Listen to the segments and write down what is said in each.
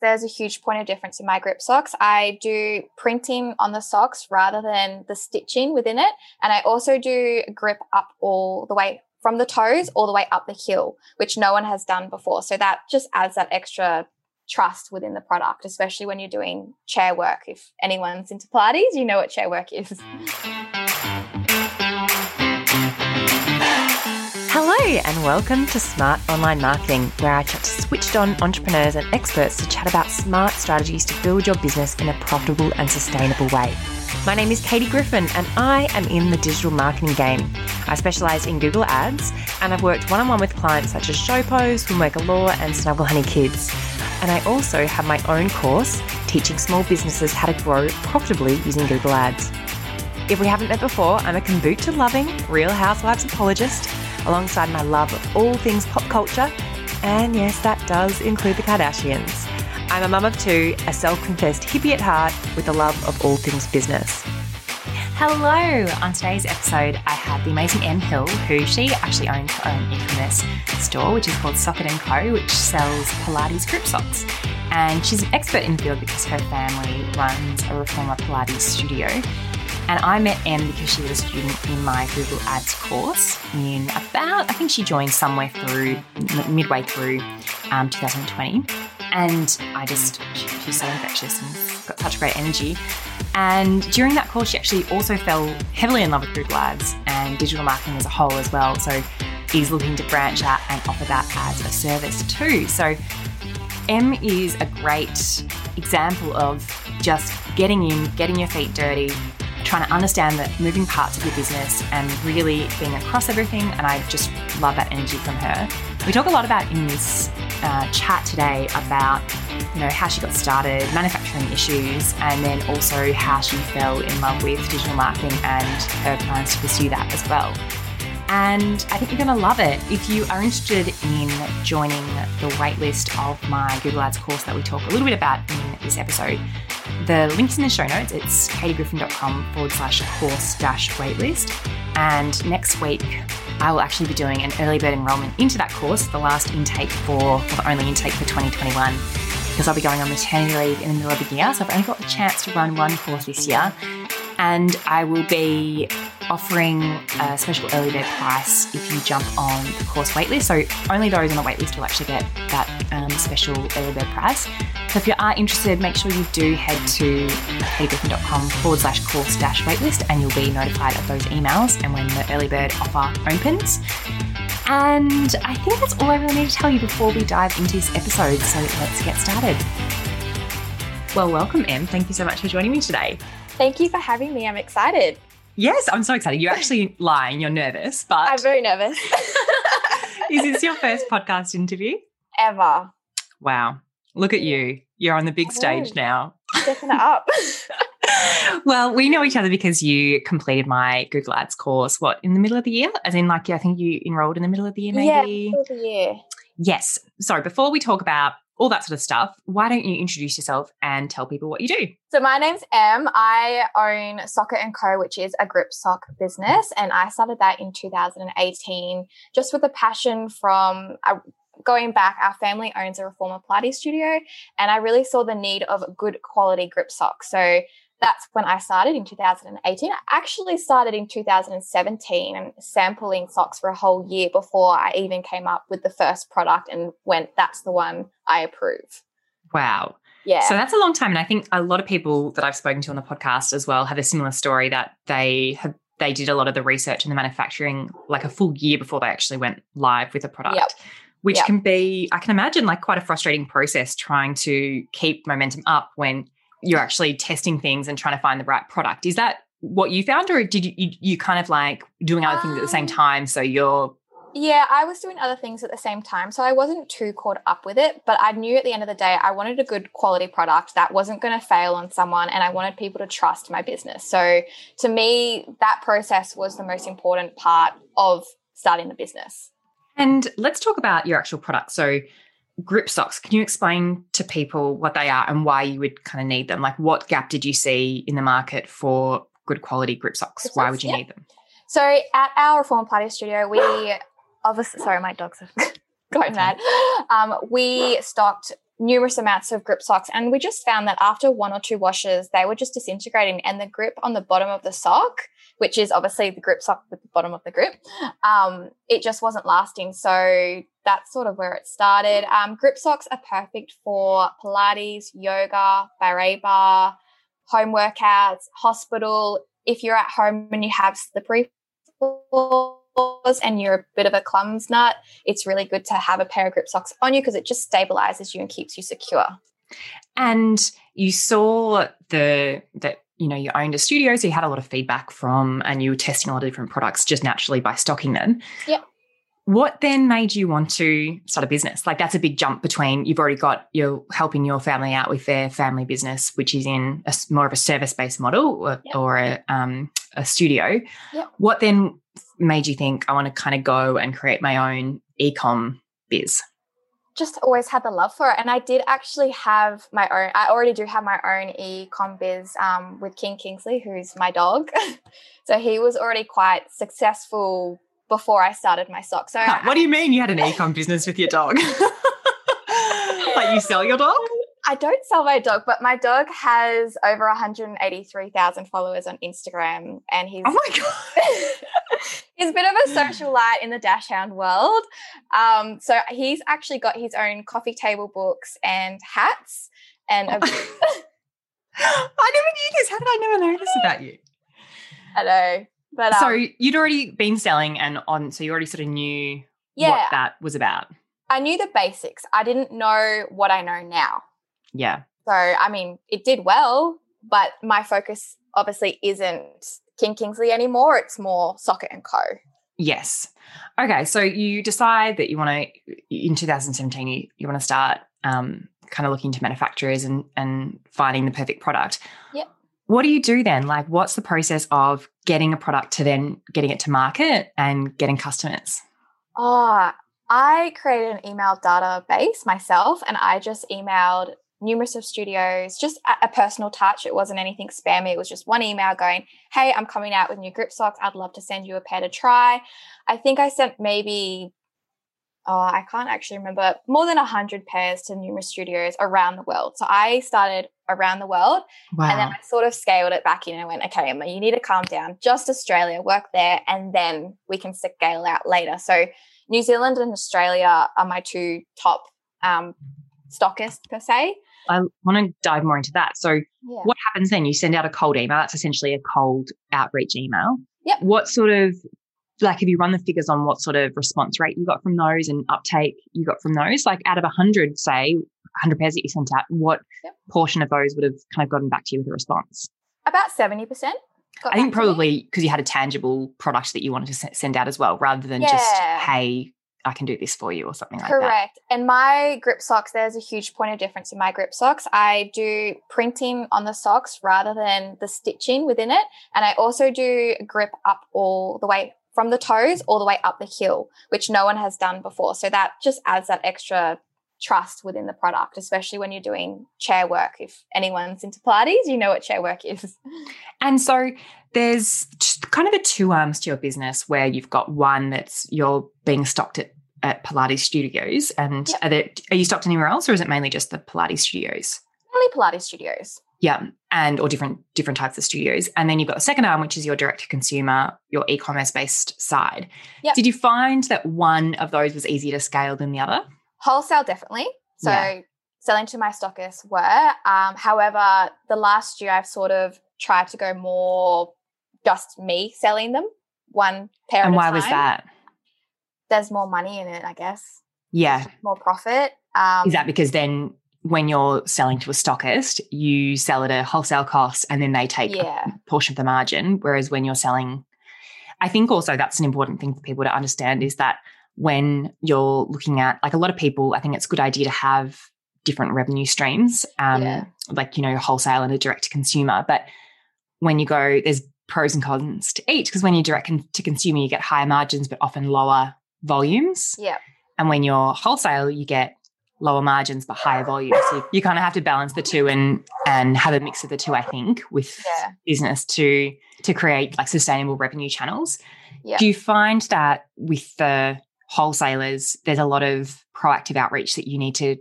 there's a huge point of difference in my grip socks. I do printing on the socks rather than the stitching within it. And I also do grip up all the way from the toes all the way up the heel, which no one has done before. So that just adds that extra trust within the product, especially when you're doing chair work. If anyone's into Pilates, you know what chair work is. Hello, and welcome to Smart Online Marketing, where I chat to switched on entrepreneurs and experts to chat about smart strategies to build your business in a profitable and sustainable way. My name is Katie Griffin, and I am in the digital marketing game. I specialise in Google Ads, and I've worked one on one with clients such as Showpo, Swimwear Galore, and Snuggle Hunny Kids. And I also have my own course teaching small businesses how to grow profitably using Google Ads. If we haven't met before, I'm a kombucha loving, real housewives apologist alongside my love of all things pop culture. And yes, that does include the Kardashians. I'm a mum of two, a self confessed hippie at heart with a love of all things business. Hello! On today's episode, I have the amazing Em Hill, who she actually owns her own e-commerce store, which is called Socket & Co., which sells Pilates grip socks. And she's an expert in the field because her family runs a reformer Pilates studio. And I met Em because she was a student in my Google Ads course in about, I think she joined somewhere through, midway through um, 2020. And I just, she, she's so infectious and got such great energy. And during that course, she actually also fell heavily in love with Google Ads and digital marketing as a whole as well. So is looking to branch out and offer that as a service too. So Em is a great example of just getting in, getting your feet dirty, trying to understand the moving parts of your business and really being across everything. And I just love that energy from her. We talk a lot about in this uh, chat today about you know how she got started, manufacturing issues, and then also how she fell in love with digital marketing and her plans to pursue that as well. And I think you're going to love it. If you are interested in joining the waitlist of my Google Ads course that we talk a little bit about in this episode, the link's in the show notes. It's katiegriffin.com forward slash course dash waitlist. And next week, I will actually be doing an early bird enrollment into that course, the last intake for, or the only intake for 2021, because I'll be going on maternity leave in the middle of the year. So I've only got the chance to run one course this year. And I will be offering a special early bird price if you jump on the course waitlist. So only those on the waitlist will actually get that um, special early bird price. So if you are interested, make sure you do head to katiegriffin.com forward slash course dash waitlist and you'll be notified of those emails and when the early bird offer opens. And I think that's all I really need to tell you before we dive into this episode. So let's get started. Well, welcome, Em. Thank you so much for joining me today. Thank you for having me. I'm excited. Yes, I'm so excited. You're actually lying. You're nervous, but I'm very nervous. is this your first podcast interview? Ever. Wow. Look at you. You're on the big stage now. Stepping up. well, we know each other because you completed my Google Ads course, what, in the middle of the year? As in, like, I think you enrolled in the middle of the year, maybe? Yeah, middle of the year. Yes. So before we talk about all that sort of stuff, why don't you introduce yourself and tell people what you do? So my name's Em. I own Socket & Co., which is a grip sock business. And I started that in 2018 just with a passion from uh, going back, our family owns a reformer Pilates studio, and I really saw the need of good quality grip socks. So that's when I started in 2018. I actually started in 2017 and sampling socks for a whole year before I even came up with the first product and went, that's the one I approve. Wow. Yeah. So that's a long time. And I think a lot of people that I've spoken to on the podcast as well have a similar story that they have they did a lot of the research and the manufacturing like a full year before they actually went live with a product. Yep which yep. can be, I can imagine, like quite a frustrating process trying to keep momentum up when you're actually testing things and trying to find the right product. Is that what you found, or did you you, you kind of like doing other um, things at the same um, time? So you're yeah, I was doing other things at the same time. So I wasn't too caught up with it, but I knew at the end of the day, I wanted a good quality product that wasn't going to fail on someone and I wanted people to trust my business. So to me, that process was the most important part of starting the business. And let's talk about your actual product. So, grip socks, can you explain to people what they are and why you would kind of need them? Like, what gap did you see in the market for good quality grip socks? Grip why would you yeah. need them? So, at our Reform Pilates studio, we obviously, sorry, my dogs are going mad. Um, we stocked numerous amounts of grip socks and we just found that after one or two washes they were just disintegrating and the grip on the bottom of the sock which is obviously the grip sock with the bottom of the grip um, it just wasn't lasting. So that's sort of where it started. Um, grip socks are perfect for pilates yoga barre bar home workouts hospital. If you're at home and you have slippery floors and you're a bit of a clumsy nut, it's really good to have a pair of grip socks on you because it just stabilizes you and keeps you secure. And you saw the that you know you owned a studio, so you had a lot of feedback from, and you were testing a lot of different products just naturally by stocking them. Yep. What then made you want to start a business? Like that's a big jump between you've already got you're helping your family out with their family business, which is in a, more of a service based model or, Yep. or a, um, a studio. Yep. What then made you think I want to kind of go and create my own ecom biz? Just always had the love for it. And I did actually have my own, I already do have my own e-com biz um, with King Kingsley, who's my dog. so he was already quite successful before I started my sock. So What do you mean you had an ecom business with your dog? like you sell your dog? I don't sell my dog, but my dog has over 183,000 followers on Instagram, and he's Oh my god! he's a bit of a social light in the Dachshund world. Um, so he's actually got his own coffee table books and hats, and a, I never knew this. How did I never know this about you? I know, but um, so you'd already been selling and on, so you already sort of knew yeah, what that was about. I knew the basics. I didn't know what I know now. Yeah. So I mean, it did well, but my focus obviously isn't King Kingsley anymore. It's more Socket and Co. Yes. Okay. So you decide that you want to, in 2017, you, you want to start um, kind of looking to manufacturers and, and finding the perfect product. Yep. What do you do then? Like, what's the process of getting a product to then getting it to market and getting customers? Oh, I created an email database myself and I just emailed numerous of studios, just a, a personal touch. It wasn't anything spammy. It was just one email going, Hey, I'm coming out with new grip socks. I'd love to send you a pair to try. I think I sent maybe, oh, I can't actually remember, more than 100 pairs to numerous studios around the world. So I started around the world Wow. and then I sort of scaled it back in and went, okay, Emma, you need to calm down. Just Australia, work there, and then we can scale out later. So New Zealand and Australia are my two top um, stockists per se. I want to dive more into that. So, Yeah. what happens then? You send out a cold email. That's essentially a cold outreach email. Yep. What sort of, like, have you run the figures on what sort of response rate you got from those and uptake you got from those? Like, out of 100, say, 100 pairs that you sent out, what Yep. portion of those would have kind of gotten back to you with a response? About 70%. I think back to me. probably because you had a tangible product that you wanted to send out as well, rather than just, hey, I can do this for you or something like that. Correct. And my grip socks, there's a huge point of difference in my grip socks. I do printing on the socks rather than the stitching within it. And I also do grip up all the way from the toes all the way up the heel, which no one has done before. So that just adds that extra trust within the product, especially when you're doing chair work. If anyone's into Pilates, you know what chair work is. And so there's kind of a two arms to your business where you've got one that's you're being stocked at, at Pilates studios. And Yep. are, there, are you stocked anywhere else or is it mainly just the Pilates studios? Only Pilates studios. Yeah. And or different different types of studios. And then you've got the second arm, which is your direct to consumer, your e-commerce based side. Yep. Did you find that one of those was easier to scale than the other? Wholesale, definitely. So Yeah. selling to my stockists were. Um, however, the last year I've sort of tried to go more just me selling them one pair and at a why was that? There's more money in it, I guess. Yeah. More profit. Um, Is that because then when you're selling to a stockist, you sell at a wholesale cost and then they take Yeah. a portion of the margin? Whereas when you're selling, I think also that's an important thing for people to understand is that when you're looking at, like a lot of people, I think it's a good idea to have different revenue streams, um, Yeah. like, you know, wholesale and a direct to consumer. But when you go, there's pros and cons to each because when you're direct con- to consumer, you get higher margins, but often lower volumes. Yeah. And when you're wholesale, you get lower margins but higher volumes. So you, you kind of have to balance the two and and have a mix of the two, I think, with Yeah. business to to create like sustainable revenue channels. Yeah. Do you find that with the wholesalers, there's a lot of proactive outreach that you need to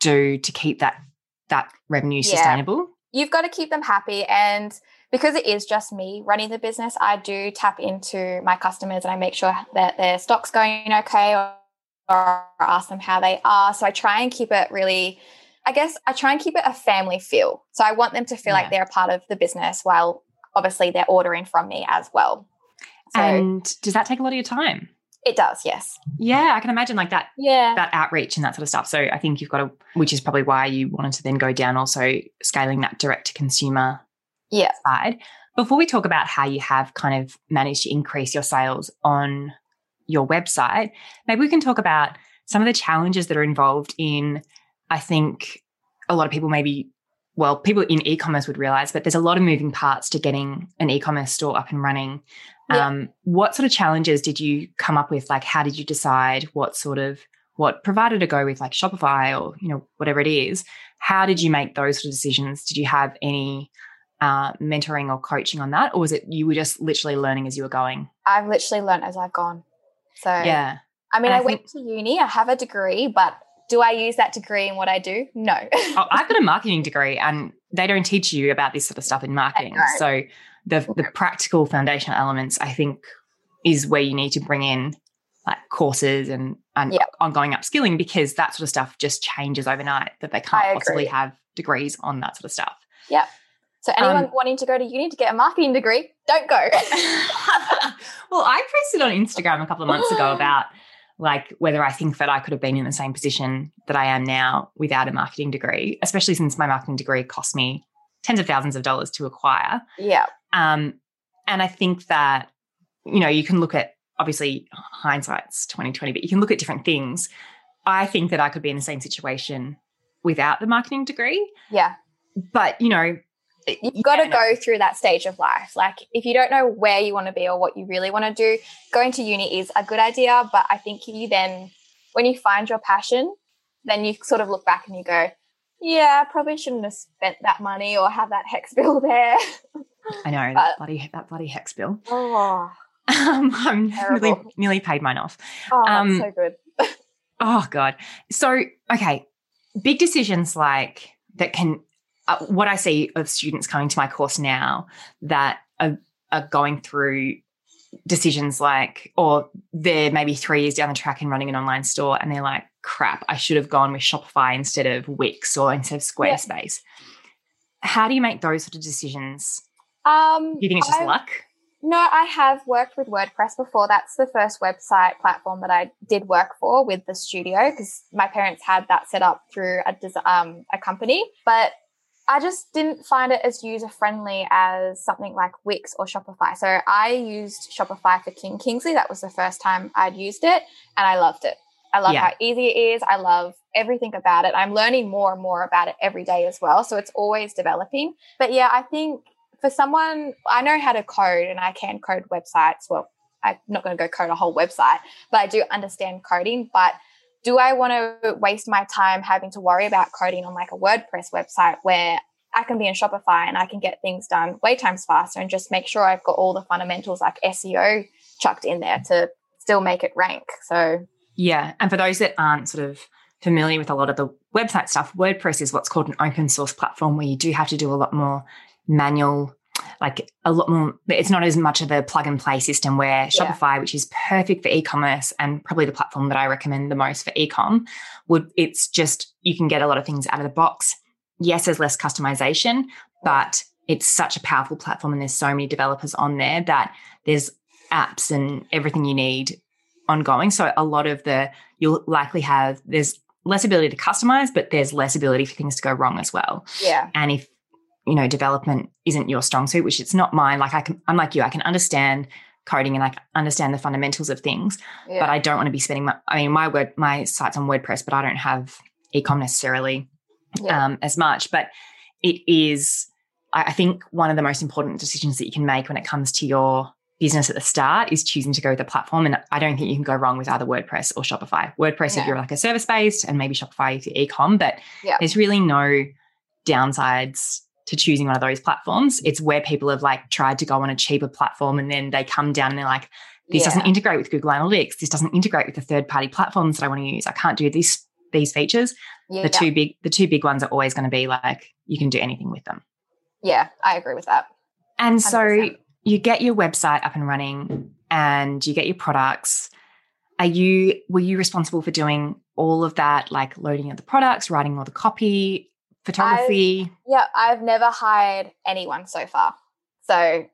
do to keep that that revenue Yeah. sustainable? you've got to keep them happy and because it is just me running the business i do tap into my customers and i make sure that their stock's going okay or, or ask them how they are so i try and keep it really i guess i try and keep it a family feel so i want them to feel Yeah. like they're a part of the business while obviously they're ordering from me as well so and does that take a lot of your time? it does yes Yeah, I can imagine like that yeah that outreach and that sort of stuff. So I think you've got to, which is probably why you wanted to then go down also scaling that direct to consumer Yeah. side. Before we talk about how you have kind of managed to increase your sales on your website, maybe we can talk about some of the challenges that are involved in, I think a lot of people maybe, well, people in e commerce would realize, but there's a lot of moving parts to getting an e commerce store up and running. Yeah. Um, what sort of challenges did you come up with? Like, how did you decide what sort of what provider to go with, like Shopify or you know whatever it is? How did you make those sort of decisions? Did you have any uh, mentoring or coaching on that, or was it you were just literally learning as you were going? i've literally learned as i've gone so Yeah, i mean i, I went to uni i have a degree but do i use that degree in what i do no oh, I've got a marketing degree, and they don't teach you about this sort of stuff in marketing. So the the practical foundational elements, I think, is where you need to bring in like courses and and Yep. ongoing upskilling because that sort of stuff just changes overnight. That they can't possibly have degrees on that sort of stuff. So anyone Um, wanting to go to uni to get a marketing degree, don't go. well, I posted on Instagram a couple of months ago about like whether I think that I could have been in the same position that I am now without a marketing degree, especially since my marketing degree cost me tens of thousands of dollars to acquire. yeah, Um, and I think that, you know, you can look at obviously hindsight's 2020, but you can look at different things. I think that I could be in the same situation without the marketing degree. yeah. But, you know, You've got to go through that stage of life. Like if you don't know where you want to be or what you really want to do, going to uni is a good idea. But I think you then, when you find your passion, then you sort of look back and you go, yeah, I probably shouldn't have spent that money or have that HECS bill there. I know But- that bloody, that bloody HECS bill. Oh, Um, I'm nearly, Terrible. nearly paid mine off. oh Um, so good. Oh God. So okay, big decisions like that can. Uh, what I see of students coming to my course now that are, are going through decisions like, or they're maybe three years down the track and running an online store, and they're like, "Crap, I should have gone with Shopify instead of Wix or instead of Yeah. Squarespace." How do you make those sort of decisions? Um, Do you think it's just I- luck? No, I have worked with WordPress before. That's the first website platform that I did work for with the studio because my parents had that set up through a um, a company. But I just didn't find it as user friendly as something like Wix or Shopify. So I used Shopify for King Kingsley. That was the first time I'd used it, and I loved it. I love Yeah. how easy it is. I love everything about it. I'm learning more and more about it every day as well. So it's always developing. But yeah, I think for someone, I know how to code and I can code websites. Well, I'm not going to go code a whole website, but I do understand coding. But do I want to waste my time having to worry about coding on like a WordPress website where I can be in Shopify and I can get things done way times faster and just make sure I've got all the fundamentals like SEO chucked in there to still make it rank. So Yeah. And for those that aren't sort of familiar with a lot of the website stuff, WordPress is what's called an open source platform where you do have to do a lot more manual, like a lot more, it's not as much of a plug and play system where Yeah. Shopify, which is perfect for e commerce and probably the platform that I recommend the most for e com, would, it's just, you can get a lot of things out of the box. Yes, there's less customization, but it's such a powerful platform and there's so many developers on there that there's apps and everything you need ongoing. So a lot of the you'll likely have there's less ability to customize, but there's less ability for things to go wrong as well. yeah, And if you know development isn't your strong suit, which it's not mine, like I can I'm like you, I can understand coding and I understand the fundamentals of things, yeah. but I don't want to be spending my I mean my word my site's on WordPress, but I don't have ecom necessarily Yeah. um, as much. But it is I I think one of the most important decisions that you can make when it comes to your business at the start is choosing to go with a platform. And I don't think you can go wrong with either WordPress or Shopify. WordPress No. if you're like a service based, and maybe Shopify if you're ecom, but Yeah. there's really no downsides to choosing one of those platforms. It's where people have like tried to go on a cheaper platform and then they come down and they're like, this Yeah. doesn't integrate with Google Analytics. This doesn't integrate with the third party platforms that I want to use. I can't do this these features. Yeah. The two big the two big ones are always going to be like you can do anything with them. Yeah, I agree with that. And so 100%. you get your website up and running and you get your products. Are you were you responsible for doing all of that, like loading of the products, writing all the copy, photography? Yeah, I've never hired anyone so far. So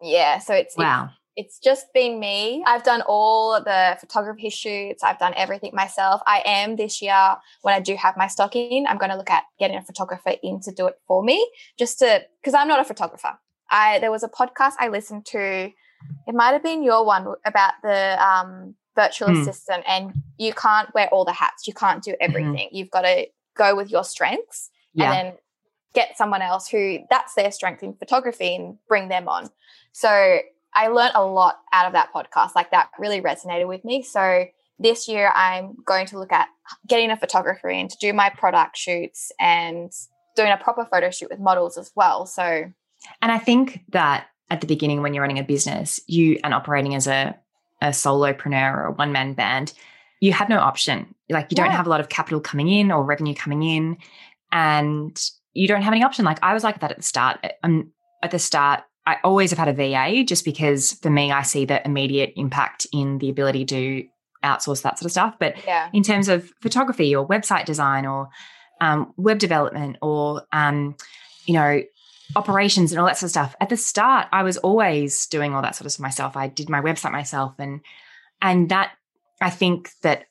yeah, so it's it's, wow. it's just been me. I've done all the photography shoots. I've done everything myself. I am this year when I do have my stock in, I'm going to look at getting a photographer in to do it for me, just to because I'm not a photographer. I there was a podcast I listened to. It might have been your one about the um, virtual Hmm. assistant, and you can't wear all the hats. You can't do everything. You've got to go with your strengths Yeah. and then get someone else who that's their strength in photography and bring them on. So I learned a lot out of that podcast. Like that really resonated with me. So this year I'm going to look at getting a photographer in to do my product shoots and doing a proper photo shoot with models as well. So And I think that at the beginning, when you're running a business, you and operating as a, a solopreneur or a one man band, you have no option. Like you don't have a lot of capital coming in or revenue coming in, and you don't have any option. Like I was like that at the start. Um, at the start, I always have had a VA just because for me, I see the immediate impact in the ability to outsource that sort of stuff. But yeah. in terms of photography or website design or um, web development or um, you know operations and all that sort of stuff at the start i was always doing all that sort of stuff myself i did my website myself and and that i think that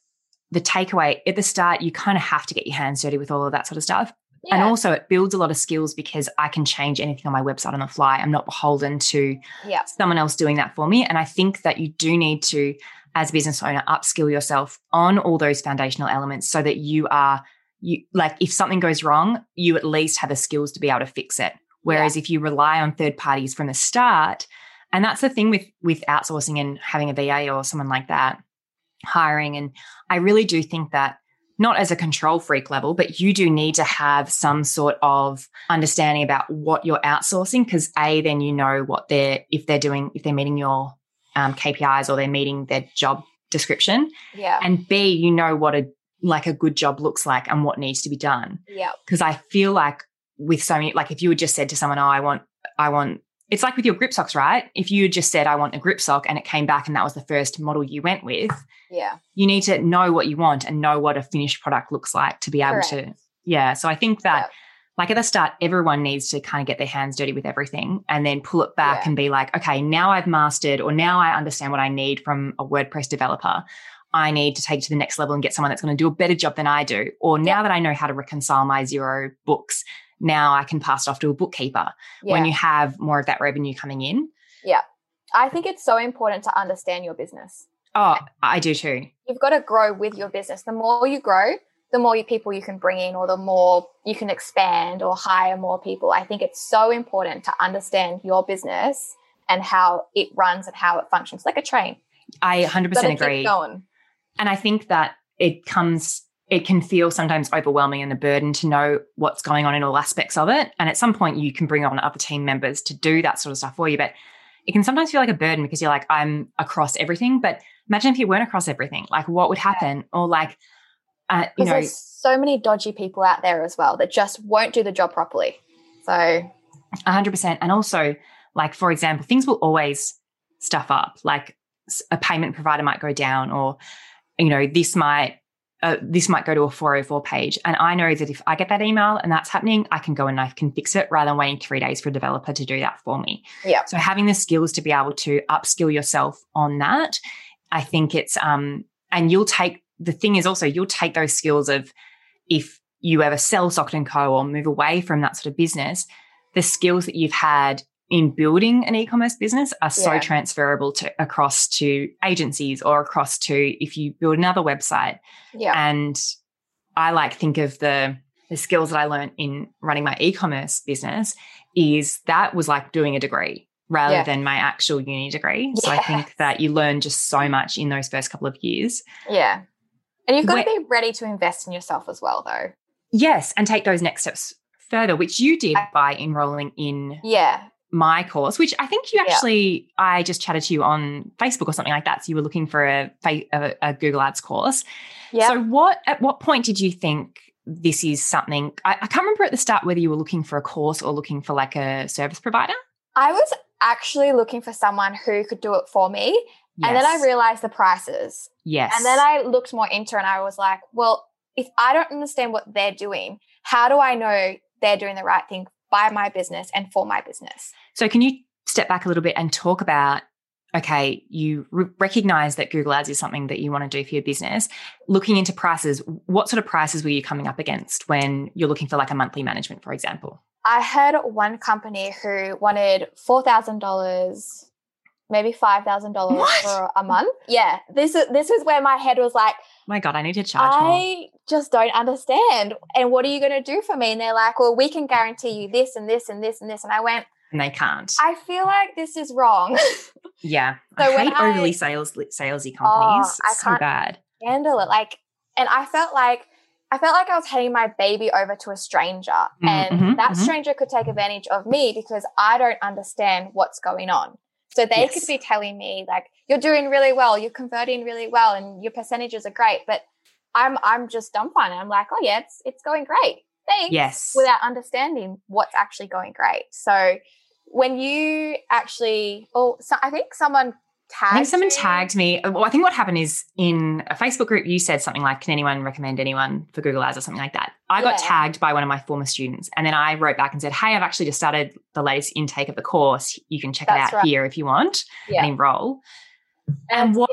the takeaway at the start you kind of have to get your hands dirty with all of that sort of stuff Yeah. and also it builds a lot of skills because i can change anything on my website on the fly i'm not beholden to yeah. someone else doing that for me. And I think that you do need to, as a business owner, upskill yourself on all those foundational elements so that you are you like if something goes wrong, you at least have the skills to be able to fix it. Whereas if you rely on third parties from the start, and that's the thing with with outsourcing and having a VA or someone like that, hiring. And I really do think that not as a control freak level, but you do need to have some sort of understanding about what you're outsourcing because a then you know what they're if they're doing if they're meeting your um, KPIs or they're meeting their job description, Yeah. and b you know what a like a good job looks like and what needs to be done. Yeah. Because I feel like with so many, like if you had just said to someone, "Oh, I want, I want," it's like with your grip socks, right? If you just said, "I want a grip sock," and it came back and that was the first model you went with, Yeah. you need to know what you want and know what a finished product looks like to be able to yeah so i think that Yep. like at the start everyone needs to kind of get their hands dirty with everything and then pull it back Yeah. and be like okay now i've mastered or now i understand what i need from a wordpress developer i need to take it to the next level and get someone that's going to do a better job than i do or now that i know how to reconcile my Xero books now i can pass it off to a bookkeeper Yeah. when you have more of that revenue coming in Yeah. I think it's so important to understand your business. oh i do too you've got to grow with your business. The more you grow, the more you- people you can bring in, or the more you can expand or hire more people. I think it's so important to understand your business and how it runs and how it functions, like a train. i 100% agree Keep going. And I think that it comes, it can feel sometimes overwhelming and a burden to know what's going on in all aspects of it. And at some point, you can bring on other team members to do that sort of stuff for you. But it can sometimes feel like a burden because you're like, I'm across everything. But imagine if you weren't across everything, like what would happen? Or like, uh, you know, there's so many dodgy people out there as well that just won't do the job properly. So 100%. And also, like, for example, things will always stuff up. Like a payment provider might go down, or, you know, this might. Uh, this might go to a 404 page. And I know that if I get that email and that's happening, I can go and I can fix it rather than waiting three days for a developer to do that for me. Yeah. So having the skills to be able to upskill yourself on that, I think it's, um, and you'll take, the thing is also, you'll take those skills of if you ever sell Socket and Co or move away from that sort of business, the skills that you've had in building an e-commerce business are so Yeah. transferable to across to agencies or across to if you build another website. yeah, And I like think of the the skills that I learned in running my e-commerce business is that was like doing a degree rather Yeah. than my actual uni degree. So I think that you learn just so much in those first couple of years. yeah. And you've got to be ready to invest in yourself as well, though. Yes, and take those next steps further, which you did by enrolling in Yeah. My course, which I think you actually, yeah. I just chatted to you on Facebook or something like that. So you were looking for a, a, a Google Ads course. Yeah. So what, at what point did you think this is something, I, I can't remember at the start whether you were looking for a course or looking for like a service provider? I was actually looking for someone who could do it for me. Yes. And then I realized the prices. Yes. And then I looked more into it and I was like, well, if I don't understand what they're doing, how do I know they're doing the right thing by my business and for my business? So, can you step back a little bit and talk about okay, you re- recognize that Google Ads is something that you want to do for your business. Looking into prices, what sort of prices were you coming up against when you're looking for like a monthly management, for example? I had one company who wanted $4,000 maybe five thousand dollars for a month. Yeah, this is this is where my head was like, my God, I need to charge. More. I more. just don't understand. And what are you going to do for me? And they're like, well, we can guarantee you this and this and this and this. And I went, and they can't. I feel like this is wrong. yeah, so I hate I, overly sales salesy companies. Oh, I so bad. Handle it like, and I felt like. I felt like I was handing my baby over to a stranger, mm, and mm-hmm, that mm-hmm. stranger could take advantage of me because I don't understand what's going on. So they yes. could be telling me like, you're doing really well, you're converting really well, and your percentages are great. But I'm I'm just dumbfounded. I'm like, oh yeah, it's it's going great. Thanks. Yes. Without understanding what's actually going great. So when you actually, oh, so I think someone I think someone you? tagged me. Uh, well, I think what happened is in a Facebook group, you said something like, Can anyone recommend anyone for Google Ads or something like that? I yeah. got tagged by one of my former students. And then I wrote back and said, Hey, I've actually just started the latest intake of the course. You can check That's it out right. here if you want yeah. and enroll. And, and what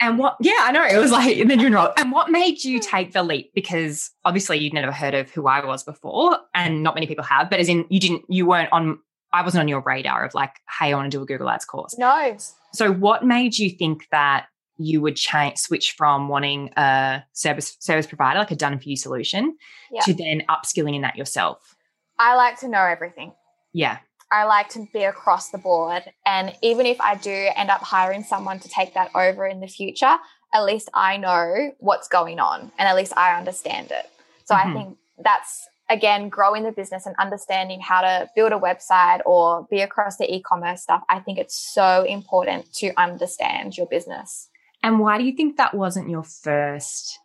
and what yeah, I know. It was like and then you enroll. And what made you take the leap? Because obviously you'd never heard of who I was before, and not many people have, but as in you didn't you weren't on I wasn't on your radar of like, hey, I want to do a Google Ads course. No. So, what made you think that you would change, switch from wanting a service service provider, like a done for you solution, yeah. to then upskilling in that yourself? I like to know everything. Yeah. I like to be across the board. And even if I do end up hiring someone to take that over in the future, at least I know what's going on and at least I understand it. So mm-hmm. I think that's again growing the business and understanding how to build a website or be across the e-commerce stuff i think it's so important to understand your business. And why do you think that wasn't your first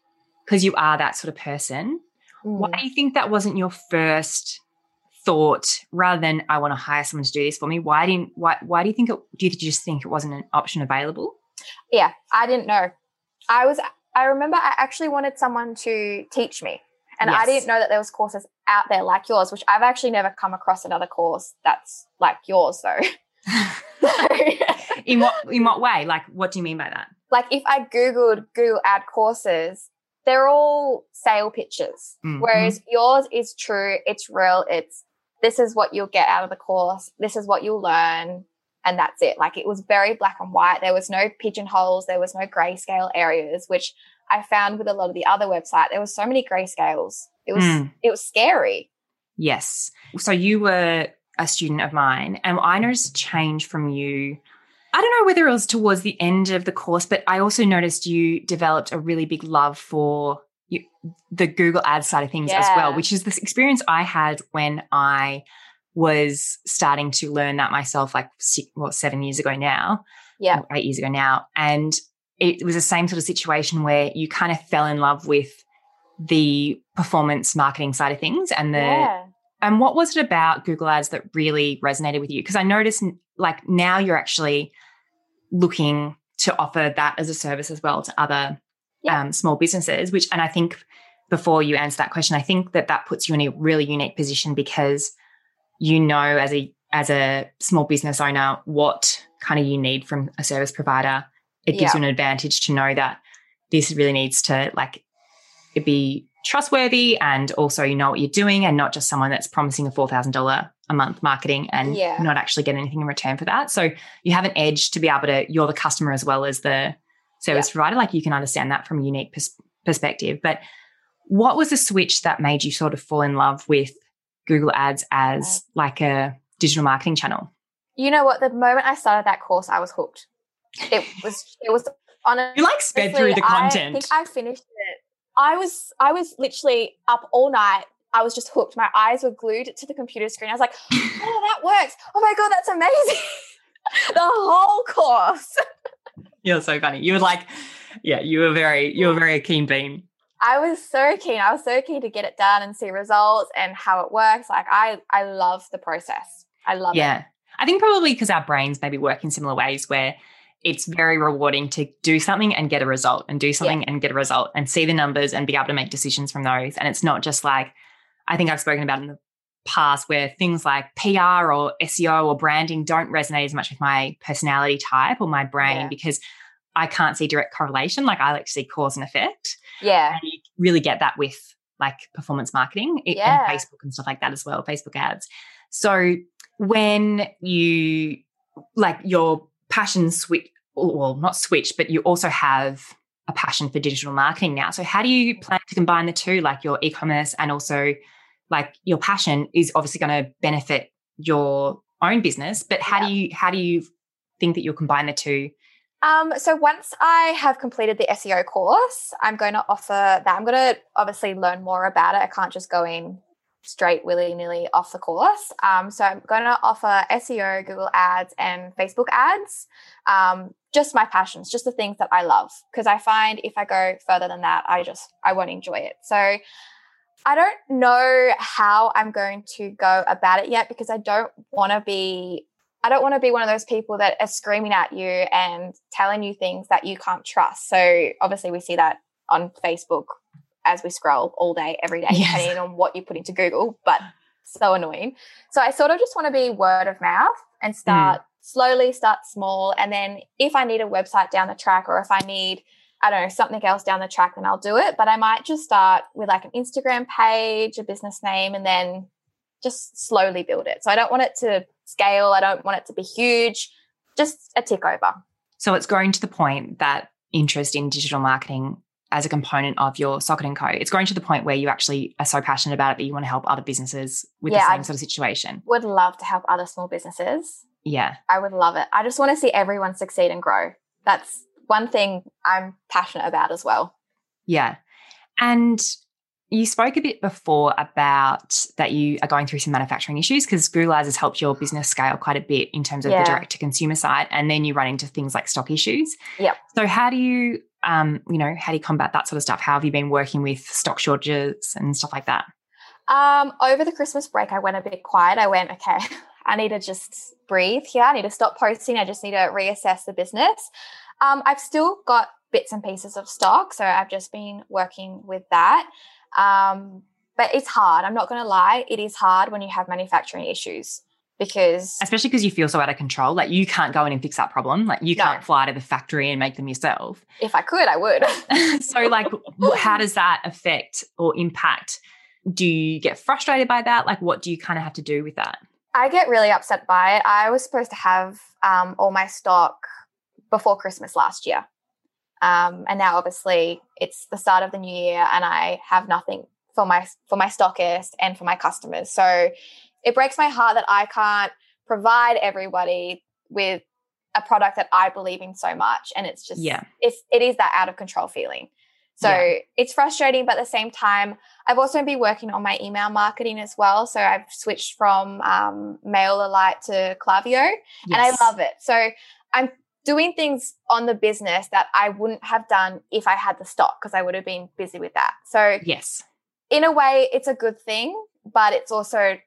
because you are that sort of person? Mm. why do you think that wasn't your first thought rather than i want to hire someone to do this for me why didn't why why do you think it do you just think it wasn't an option available? Yeah i didn't know. I was i remember i actually wanted someone to teach me and yes. I didn't know that there was courses out there like yours, which I've actually never come across another course that's like yours though. in what in what way? Like what do you mean by that? Like if I Googled Google ad courses, they're all sale pitches. Mm-hmm. Whereas yours is true, it's real, it's this is what you'll get out of the course, this is what you'll learn, and that's it. Like it was very black and white. There was no pigeonholes, there was no grayscale areas, which I found with a lot of the other website, there was so many grayscales. It was mm. it was scary. Yes. So you were a student of mine, and I noticed change from you. I don't know whether it was towards the end of the course, but I also noticed you developed a really big love for you, the Google Ads side of things yeah. as well, which is this experience I had when I was starting to learn that myself, like six, well, seven years ago now, yeah, eight years ago now, and it was the same sort of situation where you kind of fell in love with the performance marketing side of things and the yeah. and what was it about Google Ads that really resonated with you? Because I noticed like now you're actually looking to offer that as a service as well to other yeah. um, small businesses, which and I think before you answer that question, I think that that puts you in a really unique position because you know as a as a small business owner what kind of you need from a service provider it gives yeah. you an advantage to know that this really needs to like it be trustworthy and also you know what you're doing and not just someone that's promising a $4,000 a month marketing and yeah. not actually get anything in return for that. So you have an edge to be able to, you're the customer as well as the service yeah. provider. Like you can understand that from a unique pers- perspective. But what was the switch that made you sort of fall in love with Google Ads as like a digital marketing channel? You know what? The moment I started that course, I was hooked. It was it was on You like sped through the content. I think I finished it. I was I was literally up all night I was just hooked. My eyes were glued to the computer screen. I was like, oh, that works. Oh my God, that's amazing. the whole course. You're so funny. You were like, yeah, you were very, you were very keen bean. I was so keen. I was so keen to get it done and see results and how it works. Like I, I love the process. I love yeah. it. Yeah. I think probably because our brains maybe work in similar ways where it's very rewarding to do something and get a result and do something yeah. and get a result and see the numbers and be able to make decisions from those. And it's not just like, I think I've spoken about in the past where things like PR or SEO or branding don't resonate as much with my personality type or my brain yeah. because I can't see direct correlation. Like I like to see cause and effect. Yeah. And you really get that with like performance marketing yeah. and Facebook and stuff like that as well, Facebook ads. So when you like your passion switch, well, not switch, but you also have a passion for digital marketing now. So how do you plan to combine the two, like your e-commerce and also like your passion is obviously going to benefit your own business, but how yeah. do you how do you think that you'll combine the two? Um, so once I have completed the SEO course, I'm going to offer that. I'm going to obviously learn more about it. I can't just go in straight willy nilly off the course. Um, so I'm going to offer SEO, Google Ads, and Facebook ads. Um, just my passions, just the things that I love. Because I find if I go further than that, I just I won't enjoy it. So I don't know how I'm going to go about it yet because I don't want to be I don't want to be one of those people that are screaming at you and telling you things that you can't trust. So obviously we see that on Facebook as we scroll all day, every day, yes. depending on what you put into Google, but so annoying. So I sort of just want to be word of mouth and mm. start mm. slowly, start small. And then if I need a website down the track or if I need I don't know, something else down the track, then I'll do it. But I might just start with like an Instagram page, a business name, and then just slowly build it. So I don't want it to scale. I don't want it to be huge, just a tick over. So it's growing to the point that interest in digital marketing as a component of your Socket and Co. It's growing to the point where you actually are so passionate about it that you want to help other businesses with yeah, the same I sort of situation. Would love to help other small businesses. Yeah. I would love it. I just want to see everyone succeed and grow. That's one thing I'm passionate about as well. Yeah. And you spoke a bit before about that you are going through some manufacturing issues because Google has helped your business scale quite a bit in terms of yeah. the direct to consumer side, and then you run into things like stock issues. Yeah. So how do you, um, you know, how do you combat that sort of stuff? How have you been working with stock shortages and stuff like that? Um, over the Christmas break, I went a bit quiet. I went, okay, I need to just breathe here. I need to stop posting. I just need to reassess the business. Um, I've still got bits and pieces of stock, so I've just been working with that. Um, but it's hard. I'm not going to lie. It is hard when you have manufacturing issues because especially because you feel so out of control like you can't go in and fix that problem like you can't fly to the factory and make them yourself if i could i would so like how does that affect or impact do you get frustrated by that like what do you kind of have to do with that i get really upset by it i was supposed to have um, all my stock before Christmas last year. Um, and now obviously it's the start of the new year and I have nothing for my for my stockist and for my customers. So it breaks my heart that I can't provide everybody with a product that I believe in so much. And it's just yeah, it's it is that out of control feeling. So yeah. it's frustrating, but at the same time, I've also been working on my email marketing as well. So I've switched from um, MailerLite to Klaviyo, yes. and I love it. So I'm doing things on the business that I wouldn't have done if I had the stock because I would have been busy with that. So, yes, in a way, it's a good thing, but it's also,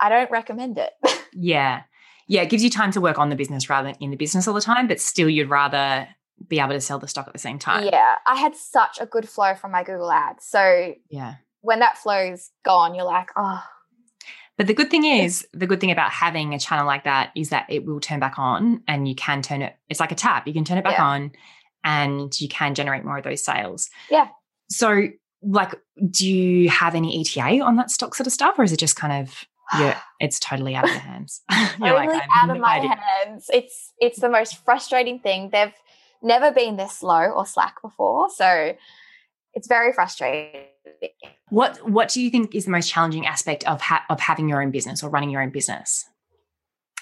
I don't recommend it. yeah. Yeah. It gives you time to work on the business rather than in the business all the time, but still, you'd rather be able to sell the stock at the same time. Yeah. I had such a good flow from my Google ads. So, yeah. When that flow's gone, you're like, oh, but the good thing is, the good thing about having a channel like that is that it will turn back on and you can turn it, it's like a tap. You can turn it back yeah. on and you can generate more of those sales. Yeah. So, like, do you have any ETA on that stock sort of stuff, or is it just kind of yeah, it's totally out of your hands. totally like, out of my idea. hands. It's it's the most frustrating thing. They've never been this slow or slack before, so it's very frustrating. What What do you think is the most challenging aspect of ha- of having your own business or running your own business?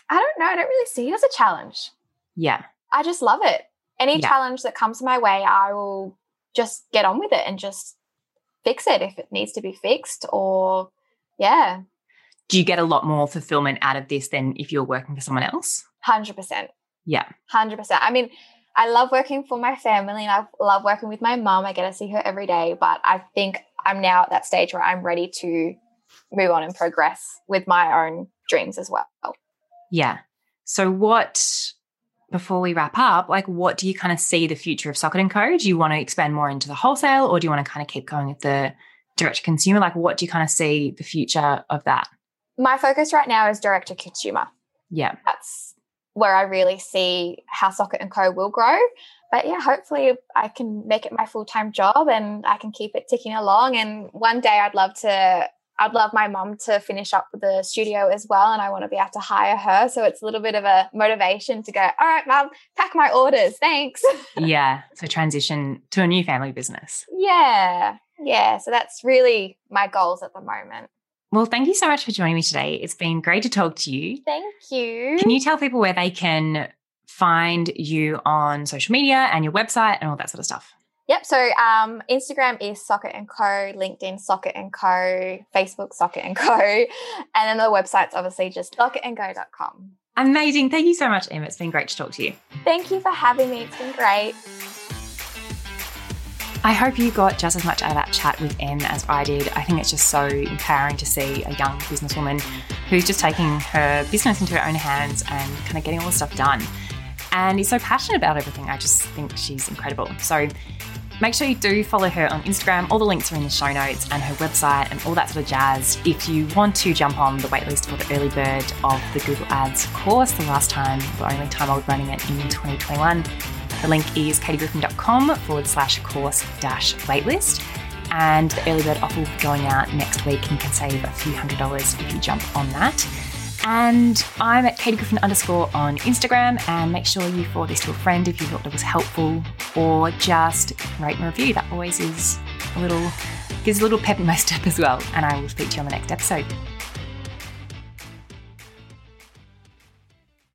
I don't know. I don't really see it as a challenge. Yeah, I just love it. Any yeah. challenge that comes my way, I will just get on with it and just fix it if it needs to be fixed, or Yeah. Do you get a lot more fulfillment out of this than if you're working for someone else? 100%. Yeah. 100%. I mean, I love working for my family and I love working with my mom. I get to see her every day, but I think I'm now at that stage where I'm ready to move on and progress with my own dreams as well. Yeah. So what before we wrap up, like what do you kind of see the future of Socket and Co? Do you want to expand more into the wholesale or do you want to kind of keep going with the direct to consumer? Like what do you kind of see the future of that? My focus right now is direct to consumer. Yeah. That's where I really see how Socket and Co will grow. But yeah, hopefully I can make it my full time job and I can keep it ticking along. And one day I'd love to I'd love my mom to finish up the studio as well. And I want to be able to hire her. So it's a little bit of a motivation to go, all right, mom, pack my orders. Thanks. yeah. So transition to a new family business. Yeah. Yeah. So that's really my goals at the moment. Well, thank you so much for joining me today. It's been great to talk to you. Thank you. Can you tell people where they can find you on social media and your website and all that sort of stuff? Yep. So um, Instagram is Socket and Co, LinkedIn Socket and Co, Facebook Socket and Co, and then the website's obviously just socketandco.com. Amazing. Thank you so much, Emma. It's been great to talk to you. Thank you for having me. It's been great. I hope you got just as much out of that chat with Em as I did. I think it's just so empowering to see a young businesswoman who's just taking her business into her own hands and kind of getting all the stuff done. And is so passionate about everything. I just think she's incredible. So Make sure you do follow her on Instagram. All the links are in the show notes and her website and all that sort of jazz. If you want to jump on the waitlist for the early bird of the Google Ads course, the last time, the only time I was running it in 2021, the link is katiegriffin.com forward slash course dash waitlist. And the early bird offer will be going out next week and you can save a few hundred dollars if you jump on that. And I'm at Katie Griffin underscore on Instagram. And make sure you forward this to a friend if you thought it was helpful, or just rate and review. That always is a little gives a little pep in my step as well. And I will speak to you on the next episode.